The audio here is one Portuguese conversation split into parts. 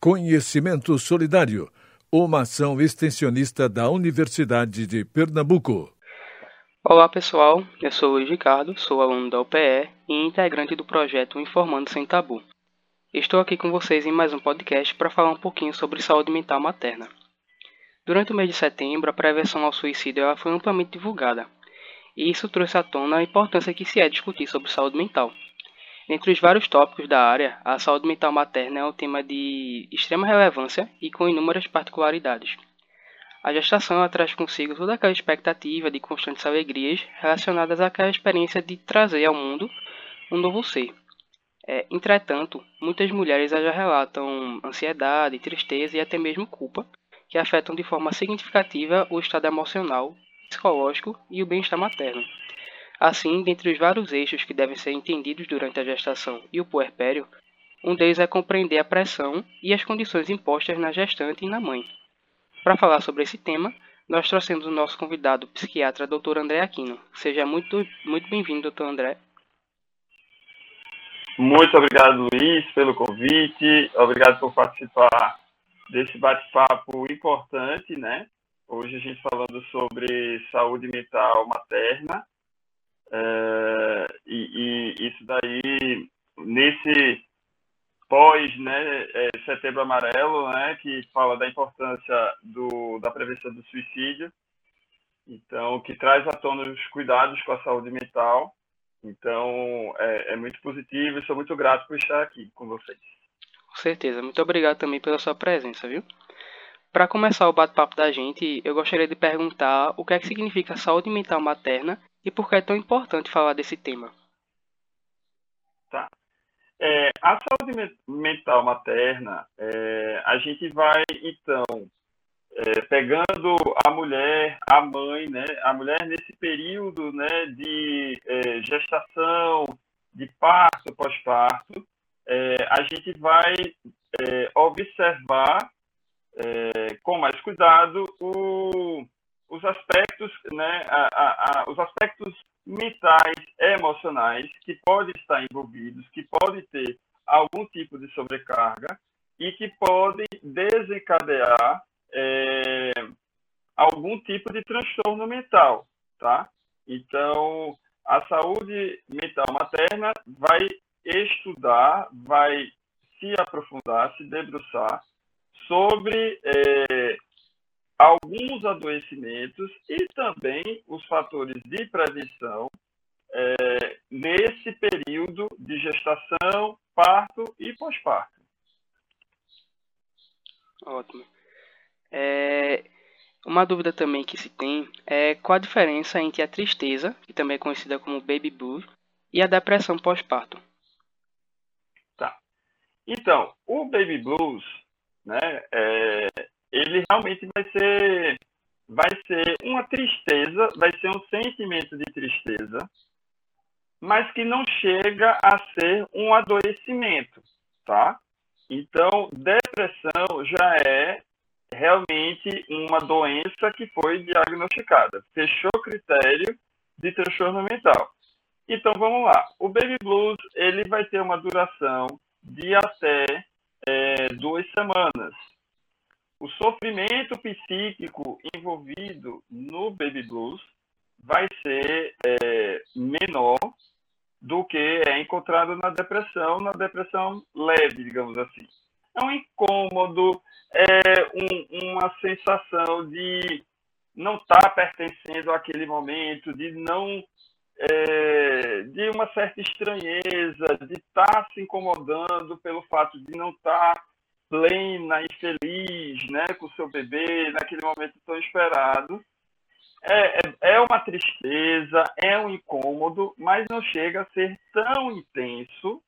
Conhecimento Solidário, uma ação extensionista da Universidade de Pernambuco. Olá pessoal, eu sou Luiz Ricardo, sou aluno da UPE e integrante do projeto Informando Sem Tabu. Estou aqui com vocês em mais um podcast para falar um pouquinho sobre saúde mental materna. Durante o mês de setembro, a prevenção ao suicídio foi amplamente divulgada, e isso trouxe à tona a importância que se é discutir sobre saúde mental. Entre os vários tópicos da área, a saúde mental materna é um tema de extrema relevância e com inúmeras particularidades. A gestação traz consigo toda aquela expectativa de constantes alegrias relacionadas àquela experiência de trazer ao mundo um novo ser. É, entretanto, muitas mulheres já relatam ansiedade, tristeza e até mesmo culpa, que afetam de forma significativa o estado emocional, psicológico e o bem-estar materno. Assim, dentre os vários eixos que devem ser entendidos durante a gestação e o puerpério, um deles é compreender a pressão e as condições impostas na gestante e na mãe. Para falar sobre esse tema, nós trouxemos o nosso convidado o psiquiatra Dr. André Aquino. Seja muito, muito bem-vindo, Dr. André. Muito obrigado, Luiz, pelo convite. Obrigado por participar desse bate-papo importante, né? Hoje a gente falando sobre saúde mental materna é, e, e, isso daí, nesse pós né, é, Setembro Amarelo, né, que fala da importância do, da prevenção do suicídio, então, que traz à tona os cuidados com a saúde mental. Então, é, é muito positivo e sou muito grato por estar aqui com vocês. Com certeza. Muito obrigado também pela sua presença, viu? Para começar o bate-papo da gente, eu gostaria de perguntar o que é que significa saúde mental materna e por que é tão importante falar desse tema? Tá. É, a saúde mental materna, é, a gente vai, então, é, pegando a mulher, a mãe, né, a mulher nesse período né, de é, gestação, de parto, pós-parto, é, a gente vai é, observar com mais cuidado o, os aspectos, né, a, a, a, os aspectos mentais, emocionais que podem estar envolvidos, que podem ter algum tipo de sobrecarga e que podem desencadear é, algum tipo de transtorno mental, tá? Então, a saúde mental materna vai estudar, vai se aprofundar, se debruçar sobre é, alguns adoecimentos e também os fatores de prevenção é, nesse período de gestação, parto e pós-parto. Ótimo. É, uma dúvida também que se tem é qual a diferença entre a tristeza, que também é conhecida como baby blues, e a depressão pós-parto. Tá. Então, o baby blues, né, é, ele realmente vai ser vai ser uma tristeza, vai ser um sentimento de tristeza, mas que não chega a ser um adoecimento, tá? Então, depressão já é realmente uma doença que foi diagnosticada, fechou o critério de transtorno mental. Então, vamos lá. O baby blues ele vai ter uma duração de até é, duas semanas, o sofrimento psíquico envolvido no baby blues vai ser é, menor do que é encontrado na depressão, na depressão leve, digamos assim. É um incômodo, é um, uma sensação de não estar tá pertencendo àquele momento, de não é, de uma certa estranheza, de estar tá se incomodando pelo fato de não estar tá plena e feliz, né, com seu bebê, naquele momento tão esperado. É, é, é uma tristeza, é um incômodo, mas não chega a ser tão intenso.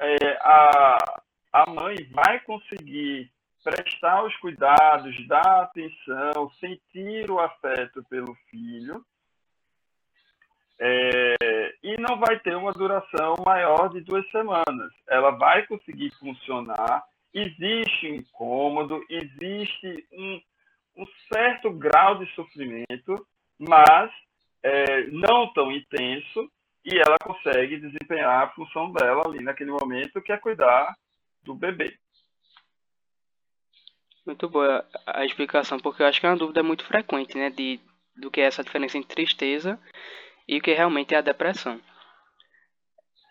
É, a, a mãe vai conseguir prestar os cuidados, dar atenção, sentir o afeto pelo filho, é, e não vai ter uma duração maior de duas semanas. Ela vai conseguir funcionar existe um incômodo, existe um, um certo grau de sofrimento, mas é, não tão intenso, e ela consegue desempenhar a função dela ali naquele momento, que é cuidar do bebê. Muito boa a explicação, porque eu acho que é uma dúvida muito frequente, né, de do que é essa diferença entre tristeza e o que realmente é a depressão.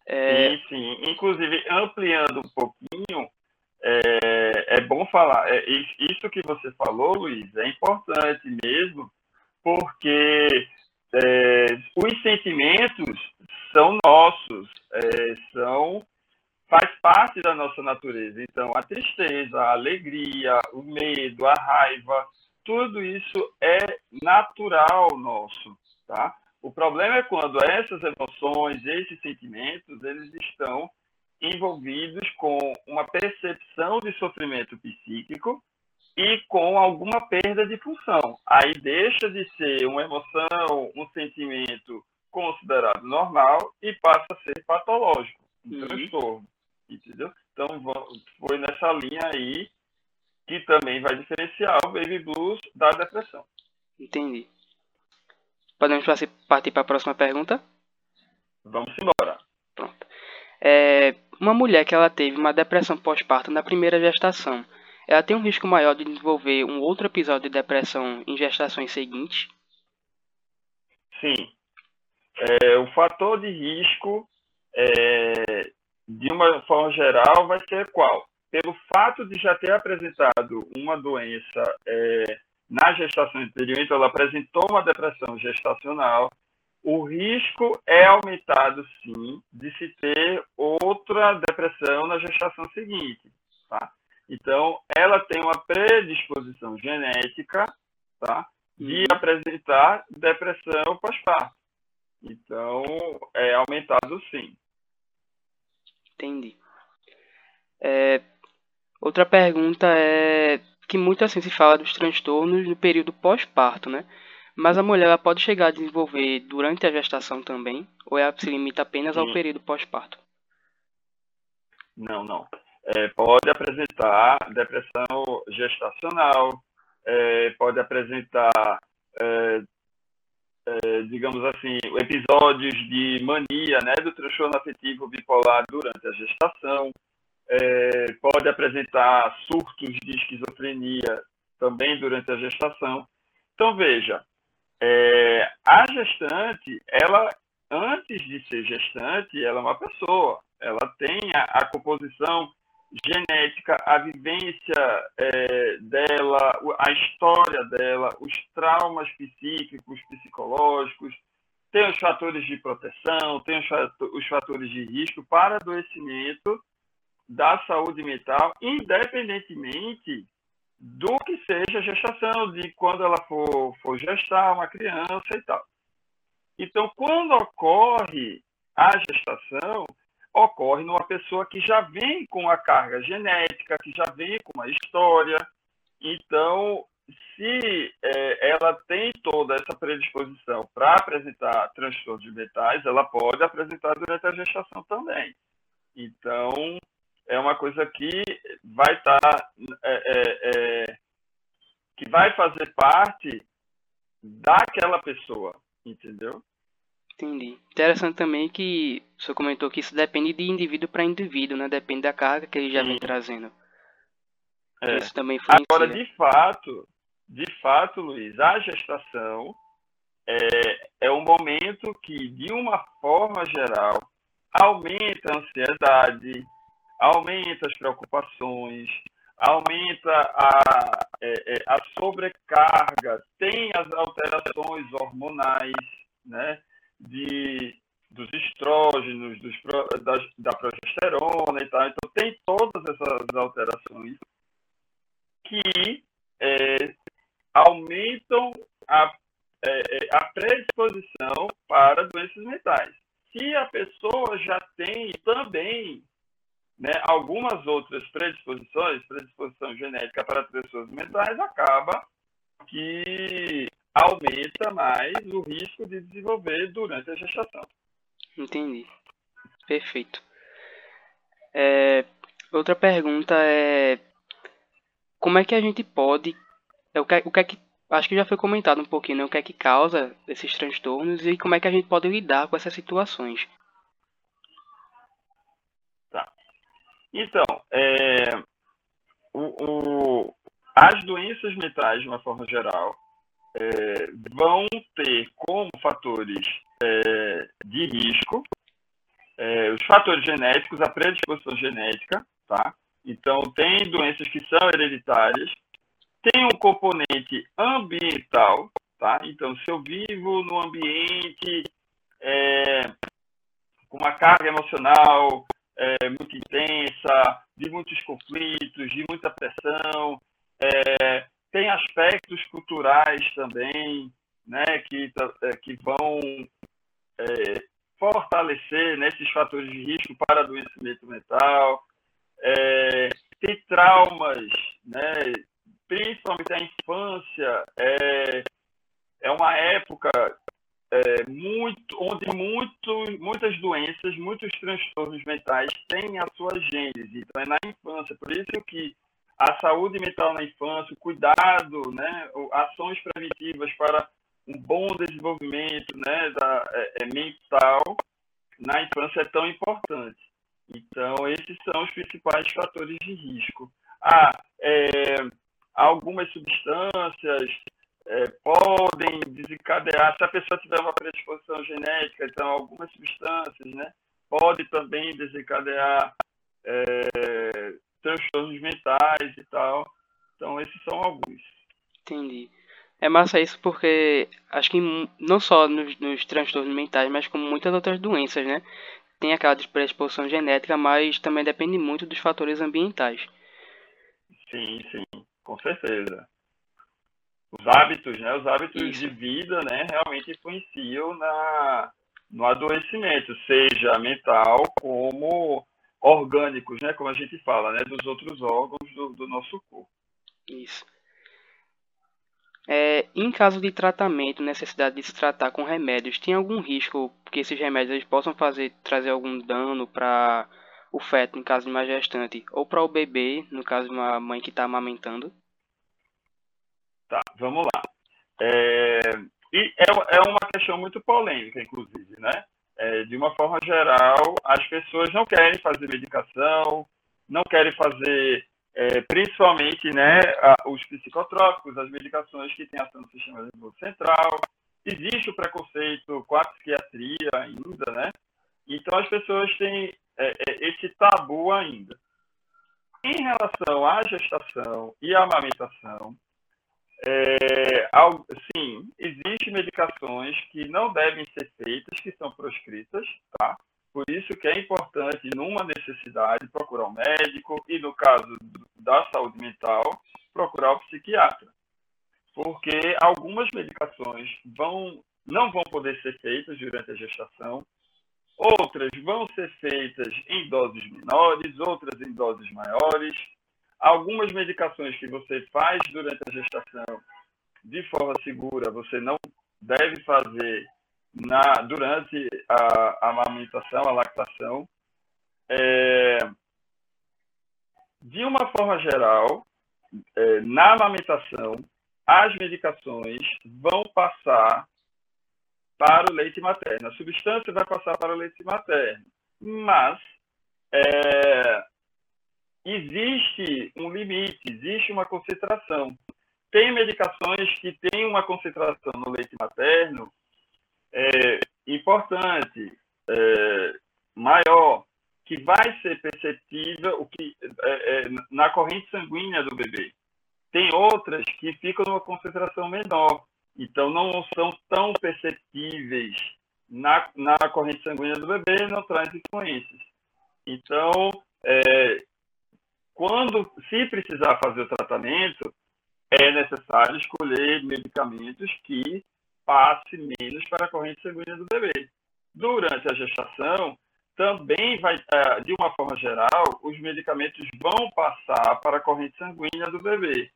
É... Sim, sim. Inclusive, ampliando um pouquinho, é, é bom falar, é, isso que você falou, Luiz, é importante mesmo, porque é, os sentimentos são nossos, é, são faz parte da nossa natureza. Então, a tristeza, a alegria, o medo, a raiva, tudo isso é natural nosso, tá? O problema é quando essas emoções, esses sentimentos, eles estão envolvidos com uma percepção de sofrimento psíquico e com alguma perda de função. Aí deixa de ser uma emoção, um sentimento considerado normal e passa a ser patológico, um uhum. transtorno, entendeu? Então foi nessa linha aí que também vai diferenciar o baby blues da depressão. Entendi. Podemos partir para a próxima pergunta? Vamos embora. Pronto. É, uma mulher que ela teve uma depressão pós-parto na primeira gestação, ela tem um risco maior de desenvolver um outro episódio de depressão em gestações seguintes? Sim. É, o fator de risco, é, de uma forma geral, vai ser qual? pelo fato de já ter apresentado uma doença é, na gestação anterior, então ela apresentou uma depressão gestacional, o risco é aumentado sim de se ter outra depressão na gestação seguinte, tá? Então, ela tem uma predisposição genética, tá? De uhum. apresentar depressão pós-parto. Então, é aumentado sim. Entendi. É, Outra pergunta é que muito assim se fala dos transtornos no período pós-parto, né? Mas a mulher ela pode chegar a desenvolver durante a gestação também? Ou ela se limita apenas Sim. ao período pós-parto? Não, não. É, pode apresentar depressão gestacional, é, pode apresentar, é, é digamos assim, episódios de mania, né, do transtorno afetivo bipolar durante a gestação, é, pode apresentar surtos de esquizofrenia também durante a gestação. Então, veja, é, a gestante, ela, antes de ser gestante, ela é uma pessoa. Ela tem a, a composição genética, a vivência é, dela, a história dela, os traumas psíquicos, psicológicos, tem os fatores de proteção, tem os fatores de risco para adoecimento da saúde mental, independentemente do que seja gestação, de quando ela for, for gestar uma criança e tal. Então, quando ocorre a gestação, ocorre numa pessoa que já vem com a carga genética, que já vem com uma história. Então, se é, ela tem toda essa predisposição para apresentar transtornos mentais, ela pode apresentar durante a gestação também. Então, é uma coisa que vai estar tá, é, é, é, vai fazer parte daquela pessoa, entendeu? Entendi. Interessante também que o senhor comentou que isso depende de indivíduo para indivíduo, né? Depende da carga que ele já Sim. vem trazendo. É. Isso também influencia. Agora, de fato, de fato, Luiz, a gestação é, é um momento que, de uma forma geral, aumenta a ansiedade, aumenta as preocupações, aumenta a, é, é, a sobrecarga, tem as alterações hormonais, né, de, dos estrógenos, dos, da, da progesterona e tal. Então, tem todas essas alterações que é, aumentam a, é, é, a predisposição para doenças mentais. Se a pessoa já tem também né, algumas outras predisposições, predisposição genética para pessoas mentais, acaba que aumenta mais o risco de desenvolver durante a gestação. Entendi. Perfeito. É, outra pergunta é como é que a gente pode é, o que, o que é que acho que já foi comentado um pouquinho, né, o que é que causa esses transtornos e como é que a gente pode lidar com essas situações. Então, é, o, o, as doenças mentais, de uma forma geral, é, vão ter como fatores é, de risco é, os fatores genéticos, a predisposição genética, tá? Então, tem doenças que são hereditárias, tem um componente ambiental, tá? Então, se eu vivo num ambiente é, com uma carga emocional é, muito intensa, de muitos conflitos, de muita pressão, é, tem aspectos culturais também, né, que, é, que vão é, fortalecer nesses fatores de risco para adoecimento mental, é, tem traumas, né, principalmente a infância, é, é uma época é, muito, onde muito, muitas doenças, muitos transtornos mentais têm a sua gênese. Então, é na infância. Por isso que a saúde mental na infância, o cuidado, né, ações preventivas para um bom desenvolvimento né, da, é, é, mental na infância é tão importante. Então, esses são os principais fatores de risco. Ah, é, algumas substâncias é, podem desencadear, se a pessoa tiver uma predisposição genética, então algumas substâncias, né, pode também desencadear é, transtornos mentais e tal. Então, esses são alguns. Entendi. É massa isso porque acho que não só nos, nos transtornos mentais, mas como muitas outras doenças, né? Tem aquela predisposição genética, mas também depende muito dos fatores ambientais. Sim, sim, com certeza. Os hábitos, né? Os hábitos isso. de vida, né? Realmente influenciam na, no adoecimento, seja mental como orgânicos, né? Como a gente fala, né? Dos outros órgãos do, do nosso corpo. Isso. É, em caso de tratamento, necessidade de se tratar com remédios, tem algum risco que esses remédios possam fazer trazer algum dano para o feto, no caso de uma gestante, ou para o bebê, no caso de uma mãe que está amamentando? Tá, vamos lá. É, e é, é uma questão muito polêmica, inclusive, né? É, de uma forma geral, as pessoas não querem fazer medicação, não querem fazer é, principalmente né, os psicotrópicos, as medicações que têm ação no sistema nervoso central. Existe o preconceito com a psiquiatria ainda, né? Então as pessoas têm é, é, esse tabu ainda. Em relação à gestação e à amamentação, é, sim, existem medicações que não devem ser feitas, que são proscritas, tá? Por isso que é importante, numa necessidade, procurar um médico e, no caso da saúde mental, procurar o psiquiatra. Porque algumas medicações vão, não vão poder ser feitas durante a gestação, outras vão ser feitas em doses menores, outras em doses maiores. Algumas medicações que você faz durante a gestação de forma segura, você não deve fazer na, durante a, a amamentação, a lactação. É, de uma forma geral, é, na amamentação, as medicações vão passar para o leite materno. A substância vai passar para o leite materno. Mas é, existe um limite, existe uma concentração. Tem medicações que têm uma concentração no leite materno é, importante, é, maior, que vai ser perceptível o que, é, é, na corrente sanguínea do bebê. Tem outras que ficam numa concentração menor, então não são tão perceptíveis na, na corrente sanguínea do bebê não traz influências. Então, é, quando, se precisar fazer o tratamento, é necessário escolher medicamentos que passe menos para a corrente sanguínea do bebê. Durante a gestação, também vai, é, de uma forma geral, os medicamentos vão passar para a corrente sanguínea do bebê.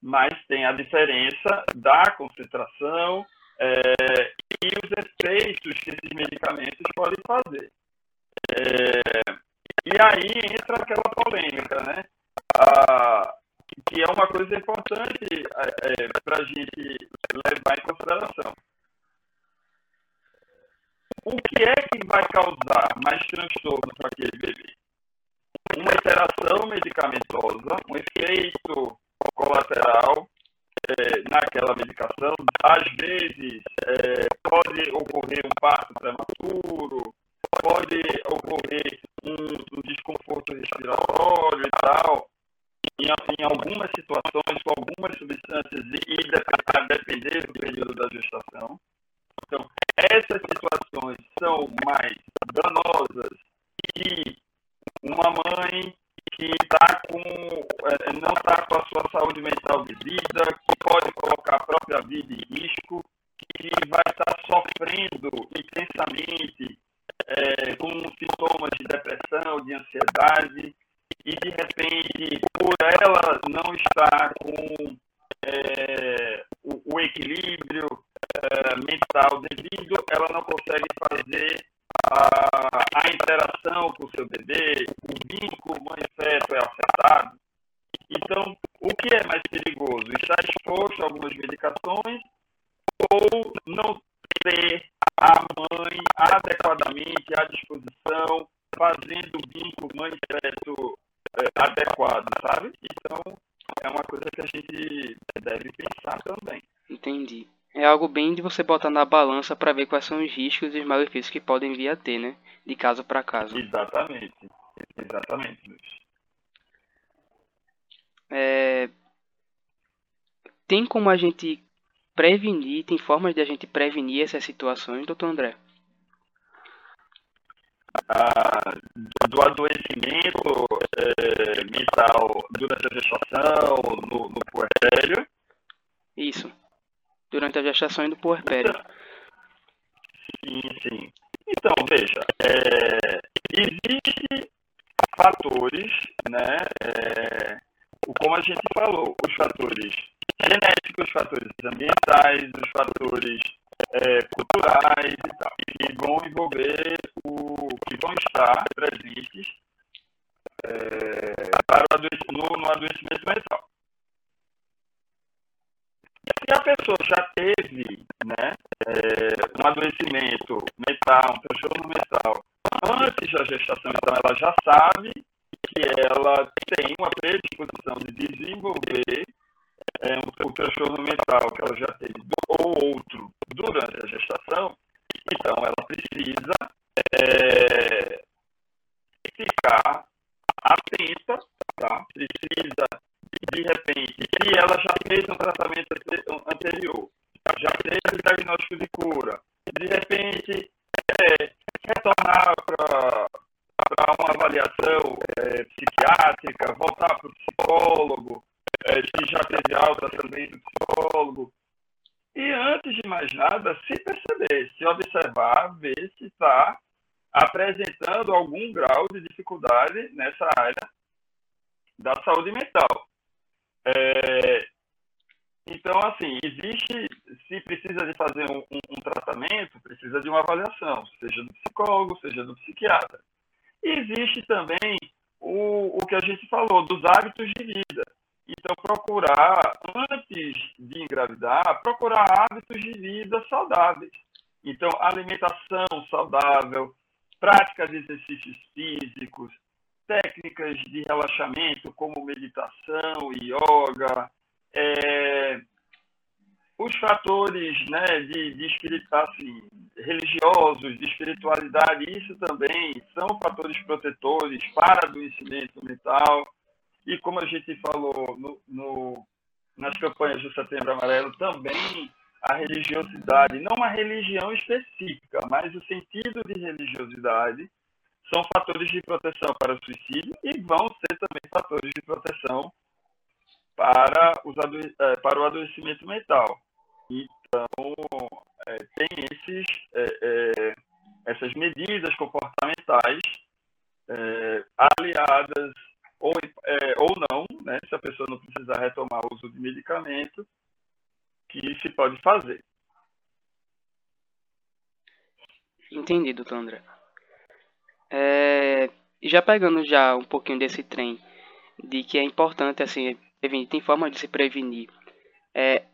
Mas tem a diferença da concentração é, e os efeitos que esses medicamentos podem fazer. É, e aí entra aquela polêmica, né? Ah, que é uma coisa importante é, é para a gente levar em consideração. O que é que vai causar mais transtorno para aquele bebê? Uma interação medicamentosa, um efeito aquela medicação, às vezes é, pode ocorrer um parto prematuro, pode ocorrer um, um desconforto respiratório e tal, em, em, algumas situações, com algumas substâncias, e, e depender do período da gestação. Então, essas situações são mais danosas e uma mãe que tá com, é, não está com a sua saúde mental de vida, que pode colocar a própria vida em risco, que vai estar tá sofrendo intensamente é, com sintomas de depressão, de ansiedade, e de repente, por ela não estar com é, o, o, equilíbrio é, mental devido, ela não consegue fazer a, a interação com o seu bebê, o vínculo mãe-feto é afetado. Então, o que é mais perigoso? Estar exposto a algumas medicações ou não ter a mãe adequadamente à disposição, fazendo o vínculo mãe-feto é, adequado, sabe? Então, é uma coisa que a gente deve pensar também. Entendi. É algo bem de você botar na balança para ver quais são os riscos e os malefícios que podem vir a ter, né? De caso para caso. Exatamente. Exatamente, Luiz. É... Tem como a gente prevenir, tem formas de a gente prevenir essas situações, doutor André? Do adoecimento é, mental durante a gestação, no, no puerpério. Isso durante a gestação e do puerpério. Sim, sim. Então, veja, é, existem fatores, né, é, como a gente falou, os fatores genéticos, os fatores ambientais, os fatores é, culturais e tal, que vão envolver que vão estar presentes é, para no, no adoecimento mental. Se a pessoa já teve né, é, um adoecimento mental, um transtorno mental, antes da gestação, então ela já sabe que ela tem uma predisposição de desenvolver é, um, um transtorno mental que ela já teve ou outro durante a gestação, então ela precisa é, ficar atenta, tá? precisa de repente, se ela já fez um tratamento anterior, já teve diagnóstico de cura, de repente é, retornar para uma avaliação é, psiquiátrica, voltar para o psicólogo, é, se já teve alta também do psicólogo. E antes de mais nada, se perceber, se observar, ver se está apresentando algum grau de dificuldade nessa área da saúde mental. É, então, assim, existe, se precisa de fazer um, um, um, tratamento, precisa de uma avaliação, seja do psicólogo, seja do psiquiatra. Existe também o, o que a gente falou, dos hábitos de vida. Então, procurar, antes de engravidar, procurar hábitos de vida saudáveis. Então, alimentação saudável, prática de exercícios físicos, técnicas de relaxamento como meditação, yoga, é, os fatores né, de, de assim, religiosos, de espiritualidade, isso também são fatores protetores para adoecimento mental. E como a gente falou no, no, nas campanhas do Setembro Amarelo, também a religiosidade, não uma religião específica, mas o sentido de religiosidade são fatores de proteção para o suicídio e vão ser também fatores de proteção para, os é, para o adoecimento mental. Então, é, tem esses, é, é, essas medidas comportamentais é, aliadas ou, é, ou não, né, se a pessoa não precisar retomar o uso de medicamento, que se pode fazer. Entendido, doutor André. É, já pegando já um pouquinho desse trem de que é importante assim prevenir, tem forma de se prevenir. É,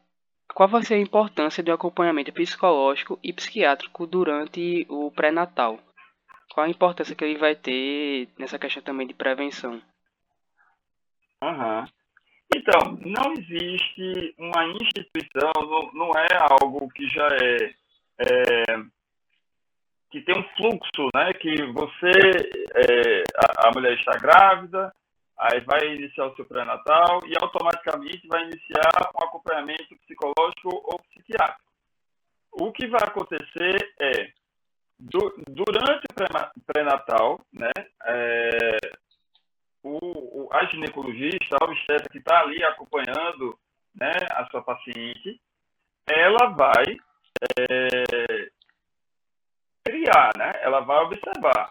qual vai ser a importância do acompanhamento psicológico e psiquiátrico durante o pré-natal? Qual a importância que ele vai ter nessa questão também de prevenção? Uhum. Então, não existe uma instituição, não, não é algo que já é, é, que tem um fluxo, né? Que você, é, a, a, mulher está grávida, aí vai iniciar o seu pré-natal e automaticamente vai iniciar um acompanhamento psicológico ou psiquiátrico. O que vai acontecer é, du, durante o pré-natal, né? É, o, o, a ginecologista, a obstetra que está ali acompanhando né, a sua paciente, ela vai é, criar, né? ela vai observar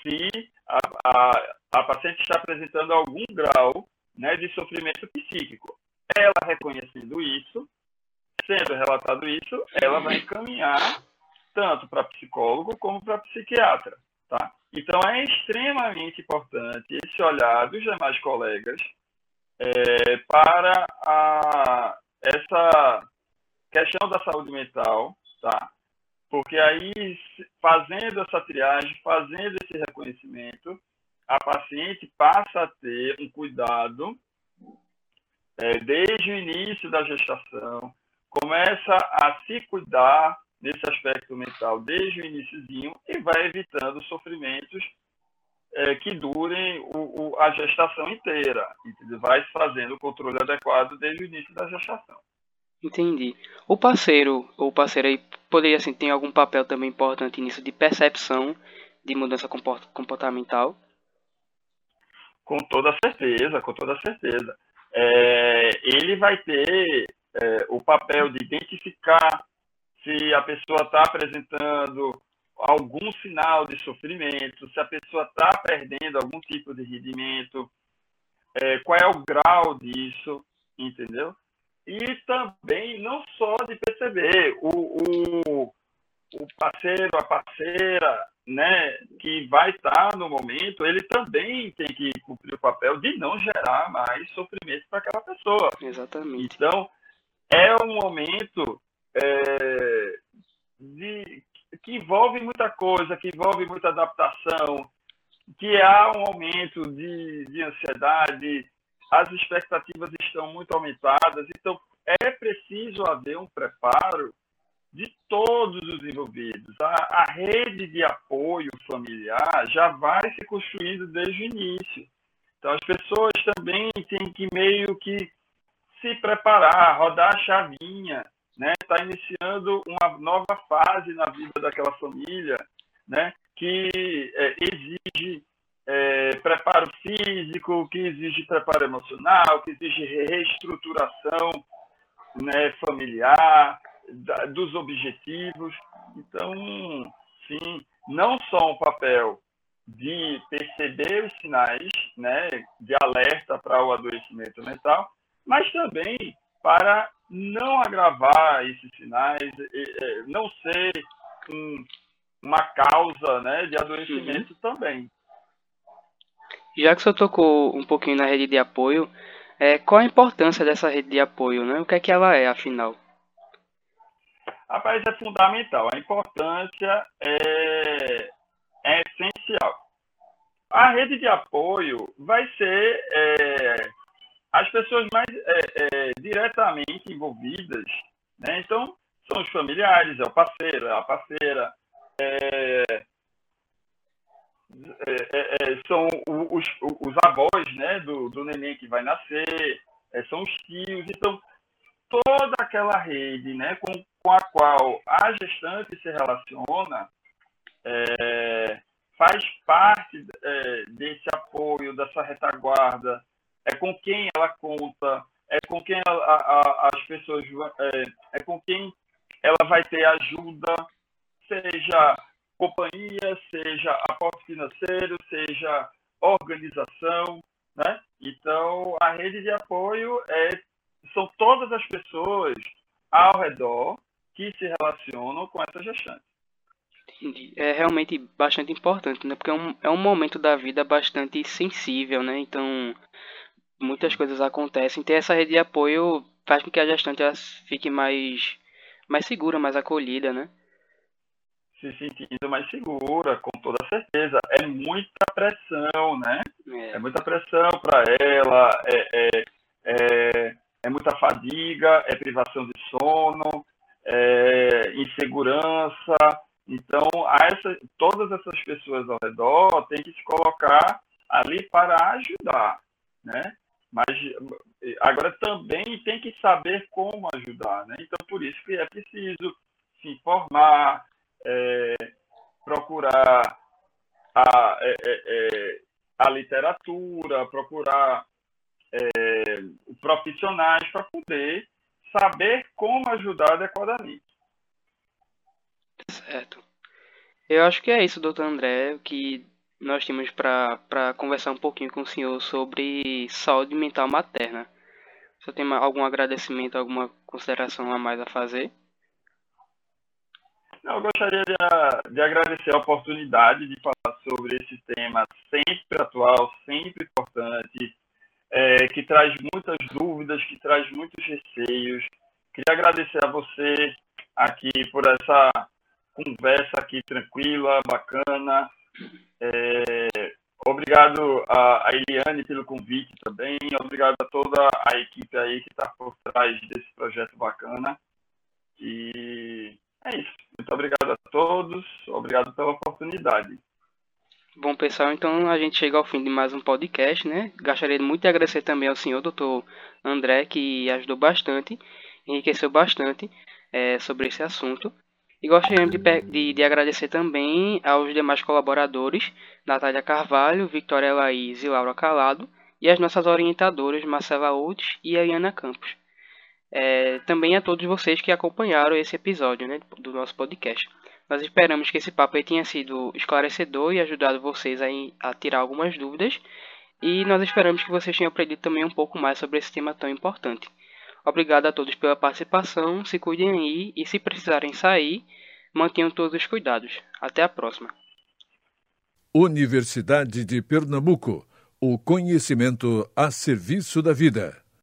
se a, a, a paciente está apresentando algum grau né, de sofrimento psíquico. Ela reconhecendo isso, sendo relatado isso, ela vai encaminhar tanto para psicólogo como para psiquiatra. Tá? Então, é extremamente importante esse olhar dos demais colegas é, para a, essa questão da saúde mental, tá? Porque aí, fazendo essa triagem, fazendo esse reconhecimento, a paciente passa a ter um cuidado é, desde o início da gestação, começa a se cuidar nesse aspecto mental desde o iníciozinho e vai evitando sofrimentos é, que durem o, o, a gestação inteira. Entendeu? Vai fazendo o controle adequado desde o início da gestação. Entendi. O parceiro ou parceira aí poderia assim ter algum papel também importante nisso de percepção de mudança comportamental? Com toda certeza, com toda certeza. É, ele vai ter é, o papel de identificar se a pessoa está apresentando algum sinal de sofrimento, se a pessoa está perdendo algum tipo de rendimento, é, qual é o grau disso, entendeu? E também não só de perceber o, o, o parceiro, a parceira, né, que vai estar no momento, ele também tem que cumprir o papel de não gerar mais sofrimento para aquela pessoa. Exatamente. Então, é um momento é, de, que envolve muita coisa, que envolve muita adaptação, que há um aumento de, de ansiedade, as expectativas estão muito aumentadas, então é preciso haver um preparo de todos os envolvidos. A, a, rede de apoio familiar já vai se construindo desde o início. Então, as pessoas também têm que meio que se preparar, rodar a chavinha, né? Está iniciando uma nova fase na vida daquela família, né? Que é, exige é, preparo físico, que exige preparo emocional, que exige reestruturação né, familiar, da, dos objetivos. Então, sim, não só um papel de perceber os sinais né, de alerta para o adoecimento mental, mas também para não agravar esses sinais, não ser um, uma causa né, de adoecimento uhum. também. Já que você tocou um pouquinho na rede de apoio, é, qual a importância dessa rede de apoio? Né? O que é que ela é, afinal? Rapaz, é fundamental. A importância é, é essencial. A rede de apoio vai ser é, as pessoas mais é, é, diretamente envolvidas, né? então, são os familiares, é o parceiro, é a parceira, é, é, são os, os, avós né, do, do neném que vai nascer, são os tios, então, toda aquela rede né, com, com a qual a gestante se relaciona faz parte desse apoio, dessa retaguarda, é com quem ela conta, é com quem a, a, as pessoas, é, é com quem ela vai ter ajuda, seja companhia, seja aporte financeiro, seja organização, né? Então, a rede de apoio é, são todas as pessoas ao redor que se relacionam com essa gestante. Entendi. É realmente bastante importante, né? Porque é um, é um momento da vida bastante sensível, né? Então, muitas coisas acontecem. Ter essa rede de apoio faz com que a gestante fique mais, mais segura, mais acolhida, né? Se sentindo mais segura, com toda certeza. É muita pressão, né? É, é muita pressão para ela, é, é, é, é muita fadiga, é privação de sono, é insegurança. Então, essa, todas essas pessoas ao redor têm que se colocar ali para ajudar, né? Mas agora também tem que saber como ajudar, né? Então, por isso que é preciso se informar, é, procurar a, é, é, é a literatura, procurar é, profissionais para poder saber como ajudar adequadamente. Certo. Eu acho que é isso, doutor André, que nós tínhamos para conversar um pouquinho com o senhor sobre saúde mental materna. Você tem algum agradecimento, alguma consideração a mais a fazer? Eu gostaria de, de agradecer a oportunidade de falar sobre esse tema sempre atual, sempre importante, é, que traz muitas dúvidas, que traz muitos receios. Queria agradecer a você aqui por essa conversa aqui tranquila, bacana. É, obrigado a, a Eliane pelo convite também. Obrigado a toda a equipe aí que está por trás desse projeto bacana. E é isso. Muito obrigado a todos. Obrigado pela oportunidade. Bom, pessoal, então a gente chega ao fim de mais um podcast, né? Gostaria muito de agradecer também ao senhor doutor André, que ajudou bastante, enriqueceu bastante é, sobre esse assunto. E gostaríamos de, de, de, agradecer também aos demais colaboradores, Natália Carvalho, Victoria Laís e Laura Calado, e as nossas orientadoras, Marcela Outes e Eliana Campos. É, também a todos vocês que acompanharam esse episódio né, do nosso podcast. Nós esperamos que esse papo tenha sido esclarecedor e ajudado vocês a, tirar algumas dúvidas. E nós esperamos que vocês tenham aprendido também um pouco mais sobre esse tema tão importante. Obrigado a todos pela participação, se cuidem aí e se precisarem sair, mantenham todos os cuidados. Até a próxima. Universidade de Pernambuco. O conhecimento a serviço da vida.